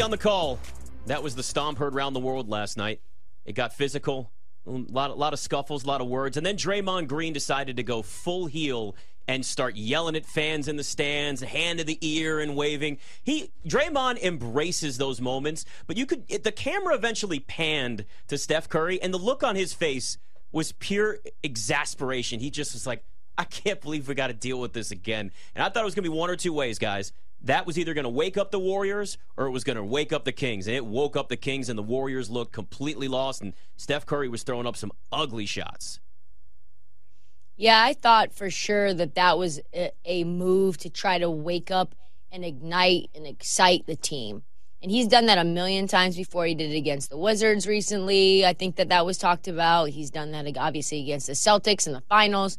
On the call. That was the stomp heard around the world last night. It got physical, a lot, a lot of scuffles, a lot of words, and then Draymond Green decided to go full heel and start yelling at fans in the stands, hand to the ear and waving. He Draymond embraces those moments, but you could the camera eventually panned to Steph Curry, and the look on his face was pure exasperation. He just was like, I can't believe we got to deal with this again. And I thought it was going to be one or two ways, guys. That was either going to wake up the Warriors or it was going to wake up the Kings. And it woke up the Kings, and the Warriors looked completely lost. And Steph Curry was throwing up some ugly shots. Yeah, I thought for sure that that was a, move to try to wake up and ignite and excite the team. And he's done that a million times before. He did it against the Wizards recently. I think that that was talked about. He's done that obviously against the Celtics in the finals.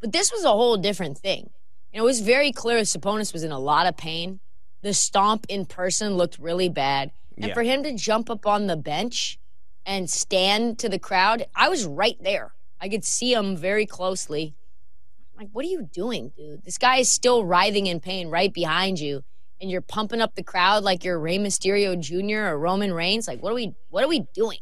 But this was a whole different thing. You know, it was very clear Sabonis was in a lot of pain. The stomp in person looked really bad. And Yeah. for him to jump up on the bench and stand to the crowd, I was right there. I could see him very closely. Like, what are you doing, dude? This guy is still writhing in pain right behind you, and you're pumping up the crowd like you're Rey Mysterio Jr. or Roman Reigns. Like, what are we? What are we doing?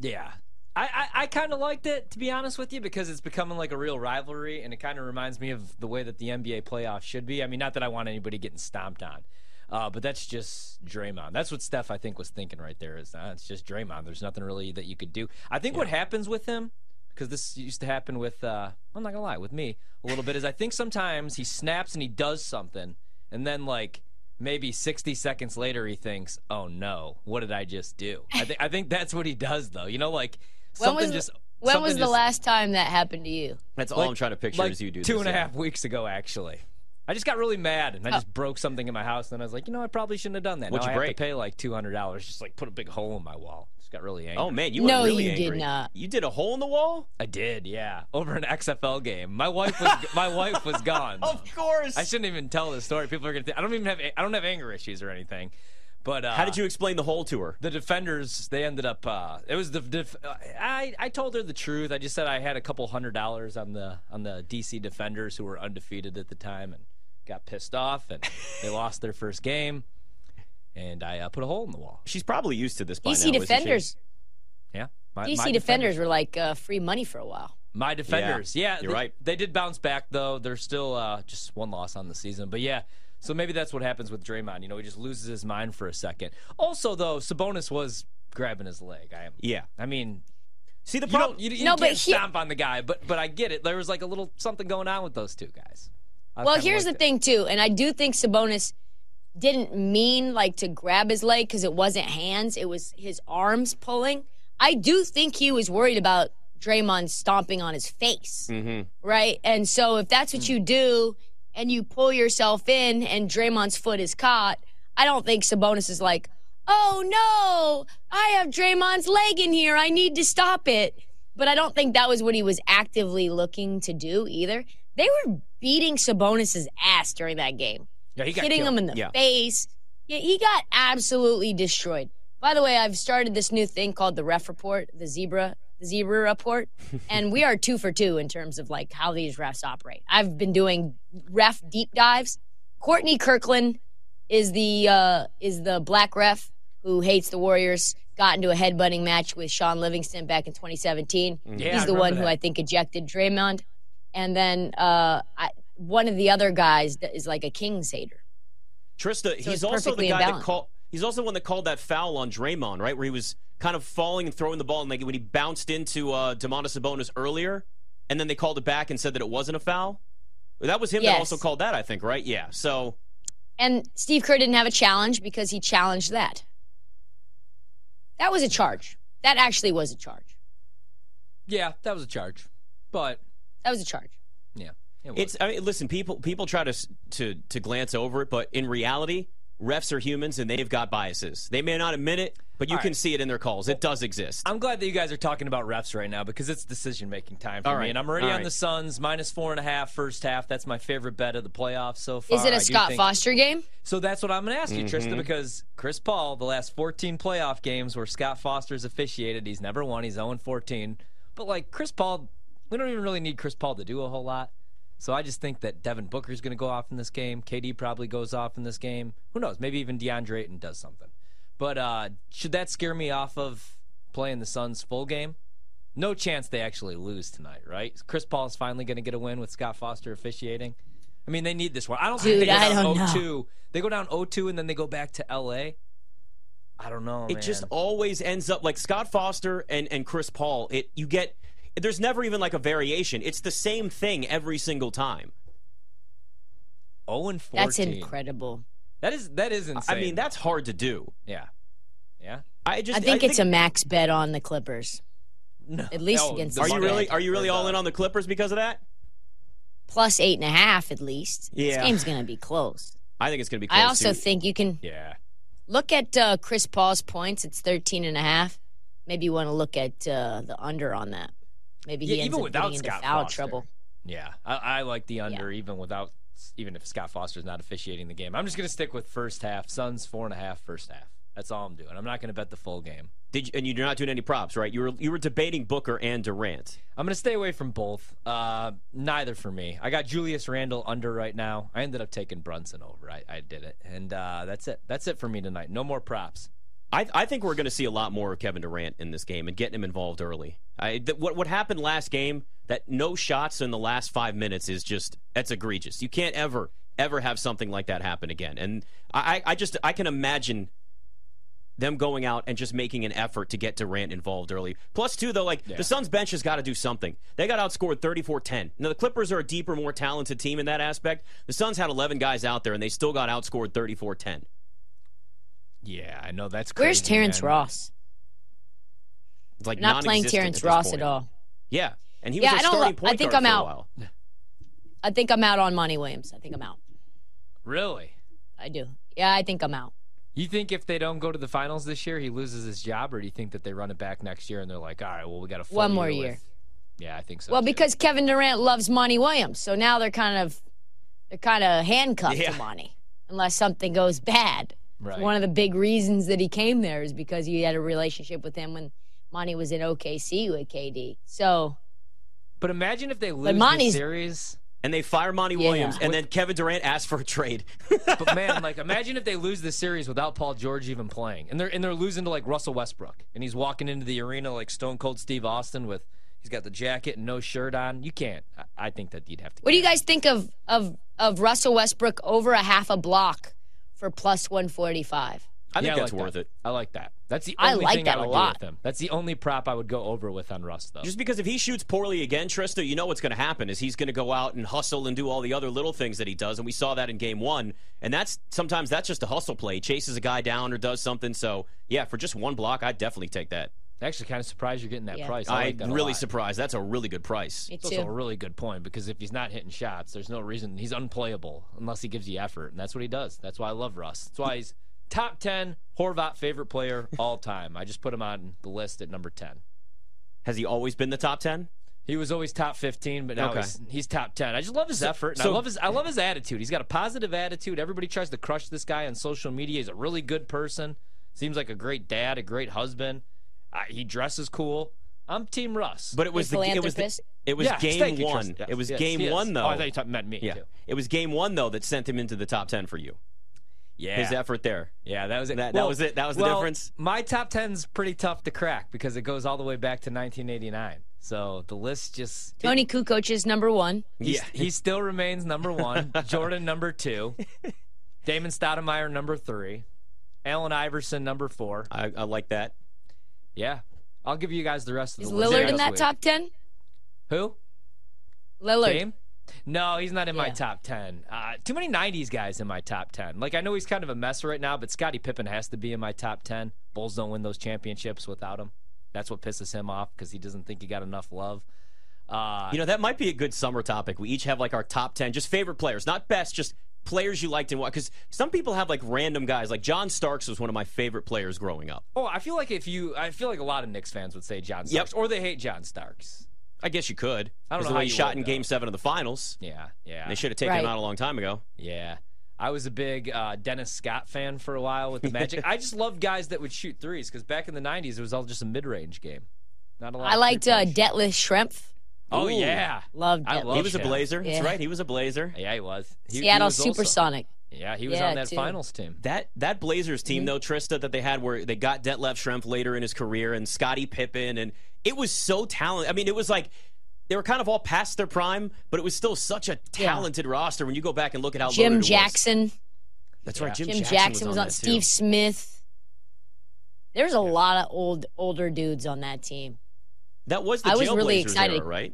Yeah. I, I, I kind of liked it, to be honest with you, because it's becoming like a real rivalry, and it kind of reminds me of the way that the NBA playoffs should be. I mean, not that I want anybody getting stomped on, uh, but that's just Draymond. That's what Steph, I think, was thinking right there. Is uh, it's just Draymond. There's nothing really that you could do. I think what happens with him, because this used to happen with, uh, I'm not gonna lie, with me a little bit, is I think sometimes he snaps and he does something, and then like maybe 60 seconds later he thinks, "Oh no, what did I just do?" I think I think that's what he does though. You know, like When something was just when something was the just- last time that happened to you? That's all like- I'm trying to picture like as you do two this, and a yeah. half weeks ago actually. I just got really mad and I Oh. just broke something in my house and I was like, you know, I probably shouldn't have done that. What'd now you I have to pay like two hundred dollars, just like put a big hole in my wall. Just got really angry. Oh man, you No, were really you did not. You did a hole in the wall? I did, yeah, over an XFL game. My wife was my wife was gone. Of course. I shouldn't even tell this story. People are gonna. Think, I don't even have. I don't have anger issues or anything. But uh, How did you explain the hole to her? the defenders they ended up uh, it was the def- uh, I, I told her the truth. I just said i had a couple hundred dollars on the on the dc defenders who were undefeated at the time and got pissed off and they lost their first game. And i uh, put a hole in the wall. She's probably used to this by. DC isn't defenders, yeah. My, DC my defenders. Were like uh, free money for a while. my defenders. Yeah, you're they, right. they did bounce back though. They're still uh, just one loss on the season. But yeah so maybe that's what happens with Draymond. You know, he just loses his mind for a second. Also, though, Sabonis was grabbing his leg. I am. Yeah. I mean, See the problem. don't. You, you No, but can't he- stomp on the guy, but but I get it. There was like a little something going on with those two guys. I Well, here's the it. thing too, and I do think Sabonis didn't mean like to grab his leg because it wasn't hands; it was his arms pulling. I do think he was worried about Draymond stomping on his face, Mhm. right? And so if that's what you do, and you pull yourself in, and Draymond's foot is caught, I don't think Sabonis is like, "Oh no, I have Draymond's leg in here. I need to stop it." But I don't think that was what he was actively looking to do either. They were beating Sabonis's ass during that game, Yeah, he got hitting killed. him in the Yeah. face. Yeah, he got absolutely destroyed. By the way, I've started this new thing called the Ref Report, the Zebra, Zebra Report, and we are two for two in terms of like how these refs operate. I've been doing ref deep dives. Courtney Kirkland is the uh, is the black ref who hates the Warriors. Got into a headbutting match with Shaun Livingston back in 2017. Yeah, He's the remember one who. I think ejected Draymond. And then uh, I, one of the other guys that is like a Kings hater. Trysta, he's it's also the guy in that called. He's also the one that called that foul on Draymond, right? Where he was kind of falling and throwing the ball, and like when he bounced into uh, Domantas Sabonis earlier, and then they called it back and said that it wasn't a foul. That was him that also called that, I think, right? Yeah. So And Steve Kerr didn't have a challenge because he challenged that. That was a charge. That actually was a charge. Yeah, that was a charge, but That was a charge. yeah, it was. it's. I mean, listen, people people try to to to glance over it, but in reality, refs are humans and they've got biases. They may not admit it, but you All can right. see it in their calls. It does exist. I'm glad that you guys are talking about refs right now because it's decision making time for All me, right, and I'm already all on right. the Suns minus four and a half first half. That's my favorite bet of the playoffs so far. Is it I a do Scott think- Foster game? So that's what I'm going to ask you, Mm-hmm. Trysta, because Chris Paul, the last 14 playoff games where Scott Foster's officiated, he's never won. He's 0 14. But like Chris Paul, we don't even really need Chris Paul to do a whole lot. So I just think that Devin Booker is going to go off in this game. KD probably goes off in this game. Who knows? Maybe even DeAndre Ayton does something. But uh, should that scare me off of playing the Suns full game? No chance they actually lose tonight, right? Chris Paul is finally going to get a win with Scott Foster officiating. I mean, they need this one. I don't Dude, think they go I down don't know. 0-2. They go down 0-2 and then they go back to LA. I don't know. It man. just always ends up like Scott Foster and, and Chris Paul. It you get there's never even like a variation. It's the same thing every single time. 0 and 14. That's incredible. That is that is insane. I mean, that's hard to do. yeah, yeah. I just I think it's a max bet on the Clippers. No, At least no, against the Are you really are you really all in on the Clippers because of that? Plus eight and a half at least. Yeah. This game's gonna be close. I think it's going to be. Close I also too. think you can Yeah, look at uh, Chris Paul's points. It's 13 and a half. Maybe you want to look at uh, the under on that. Maybe he Yeah, ends even up without getting into Scott foul Foster. trouble. yeah. I, I like the under even without even if Scott Foster's not officiating the game. I'm just gonna stick with first half. Suns four and a half first half. That's all I'm doing. I'm not gonna bet the full game. Did you, and you're not doing any props, right? You were you were debating Booker and Durant. I'm gonna stay away from both. Uh, neither for me. I got Julius Randle under right now. I ended up taking Brunson over. I, I did it, and uh, that's it. That's it for me tonight. No more props. I, I think we're going to see a lot more of Kevin Durant in this game and getting him involved early. I, th- what what happened last game? That no shots in the last five minutes is just that's egregious. You can't ever ever have something like that happen again. And I, I just I can imagine them going out and just making an effort to get Durant involved early. Plus, two though, like Yeah. the Suns bench has got to do something. They got outscored 34-10. Now the Clippers are a deeper, more talented team in that aspect. The Suns had 11 guys out there and they still got outscored 34-10. Yeah, I know that's crazy. Where's Terrence man. Ross? It's like Not playing Terrence at Ross point. at all. Yeah, and he was Yeah, a I don't starting lo- I point think guard I'm for a out. while. I think I'm out on Monty Williams. I think I'm out. Really? I do. Yeah, I think I'm out. You think if they don't go to the finals this year, he loses his job, or do you think that they run it back next year and they're like, all right, well, we got a One more with-" year. Yeah, I think so. Well, too. because Kevin Durant loves Monty Williams, so now they're kind of they're kind of handcuffed Yeah. to Monty unless something goes bad. Right. One of the big reasons that he came there is because he had a relationship with him when Monty was in OKC with KD. So but imagine if they lose the series. And they fire Monty Yeah. Williams, and then Kevin Durant asks for a trade. But man, like imagine if they lose the series without Paul George even playing, and they're and they're losing to like Russell Westbrook, and he's walking into the arena like Stone Cold Steve Austin with he's got the jacket and no shirt on. You can't. I, I think that you'd have to. what do you guys think of of of Russell Westbrook over a half a block for plus 145? I think Yeah, that's like worth that. it. I like that. That's the I only like thing that I a would lot. do with him. That's the only prop I would go over with on Russ though. Just because if he shoots poorly again, Trysta, you know what's going to happen is he's going to go out and hustle and do all the other little things that he does, and we saw that in Game One. And that's sometimes that's just a hustle play. He chases a guy down or does something. So yeah, for just one block, I'd definitely take that. Actually, kind of surprised you're getting that Yeah. price. I like that I'm a really lot. surprised. That's a really good price. Me It's also a too. really good point because if he's not hitting shots, there's no reason he's unplayable unless he gives you effort, and that's what he does. That's why I love Russ. That's why he's top ten Horvat favorite player all time. I just put him on the list at number ten. Has he always been the top ten? He was always top fifteen, but now Okay. he's, he's top ten. I just love his effort. And so- I love his I love his attitude. He's got a positive attitude. Everybody tries to crush this guy on social media. He's a really good person. Seems like a great dad, a great husband. Uh, he dresses cool. I'm Team Russ. But it was the it was the, it was Yeah, game one. Yes, it was yes, game he is. one though. Oh, I thought you ta- meant me yeah, too. it was game one though that sent him into the top ten for you. Yeah, His effort there. Yeah, that was it. That- that was it? That was the well, difference? My top 10's pretty tough to crack because it goes all the way back to 1989. So the list just Toni Kukoc is number one. he's- Yeah. he still remains number one. Jordan number two. Damon Stoudemire number three. Allen Iverson number four. I, I like that. Yeah, I'll give you guys the rest of Is the list. Lillard in that week. top 10? Who? Lillard. Dame? No, he's not in my top 10. Uh, too many 90s guys in my top 10. Like, I know he's kind of a mess right now, but Scottie Pippen has to be in my top 10. Bulls don't win those championships without him. That's what pisses him off because he doesn't think he got enough love. Uh, You know, that might be a good summer topic. We each have like our top 10, just favorite players, not best, just players you liked and what. Because some people have like random guys. Like John Starks was one of my favorite players growing up. oh, I feel like if you, I feel like a lot of Knicks fans would say John Starks, Yep. Or they hate John Starks. I guess you could. I don't know the how way he you shot would, in though. Game Seven of the Finals. Yeah, yeah, They should have taken him out a long time ago. yeah. I was a big uh, Dennis Scott fan for a while with the Magic. I just loved guys that would shoot threes because back in the '90s it was all just a mid-range game. Not a lot. I liked uh, three-point shooting. Detlef Schrempf. Oh Ooh. yeah, Loved I it. love He was a him. Blazer. That's right. He was a Blazer. Yeah, he was. He, he Seattle was also- Yeah, he was Yeah, on that too. finals team. That that Blazers Mm-hmm. team though, Trysta, that they had where they got Detlef Schrempf later in his career and Scottie Pippen, and it was so talented. I mean, it was like they were kind of all past their prime, but it was still such a talented roster when you go back and look at how Jim it was. Jackson. That's right. Jim, Jim Jackson, Jackson was on. that, Steve too. Smith. There's a lot of old older dudes on that team. That was the I was really Jailblazers excited. era, right?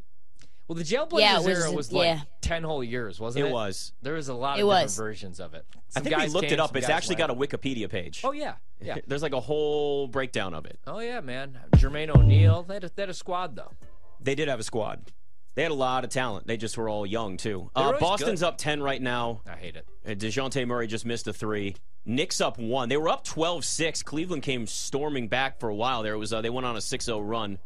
Well, the Jailblazers Yeah, was- era was like yeah. ten whole years, wasn't it? It was. There was a lot It of was. different versions of it. I Some think we looked came, it up. It's actually went. got a Wikipedia page. Oh yeah, yeah. There's like a whole breakdown of it. Oh yeah, man. Jermaine O'Neal. They had a, they had a squad though. They did have a squad. They had a lot of talent. They just were all young too. Uh, Boston's good. up ten right now. I hate it. Uh, Dejounte Murray just missed a three. Knicks up one. They were up 12-6. Cleveland came storming back for a while there. It was uh, they went on a 6-0 run.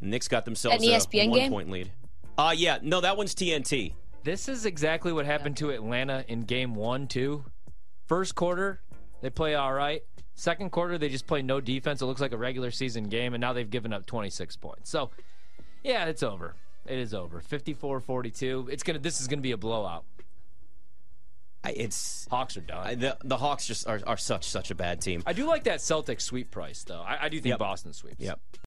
Knicks got themselves That an a ESPN one game? point lead. Uh yeah, no, that one's TNT. This is exactly what happened to Atlanta in game one, too. First quarter, they play all right. Second quarter, they just play no defense. It looks like a regular season game, and now they've given up 26 points. So, yeah, it's over. It is over. 54-42. It's gonna. This is gonna be a blowout. I, it's Hawks are done. I, the the Hawks just are, are such such a bad team. I do like that Celtics sweep price, though. I, I do think Yep. Boston sweeps. Yep.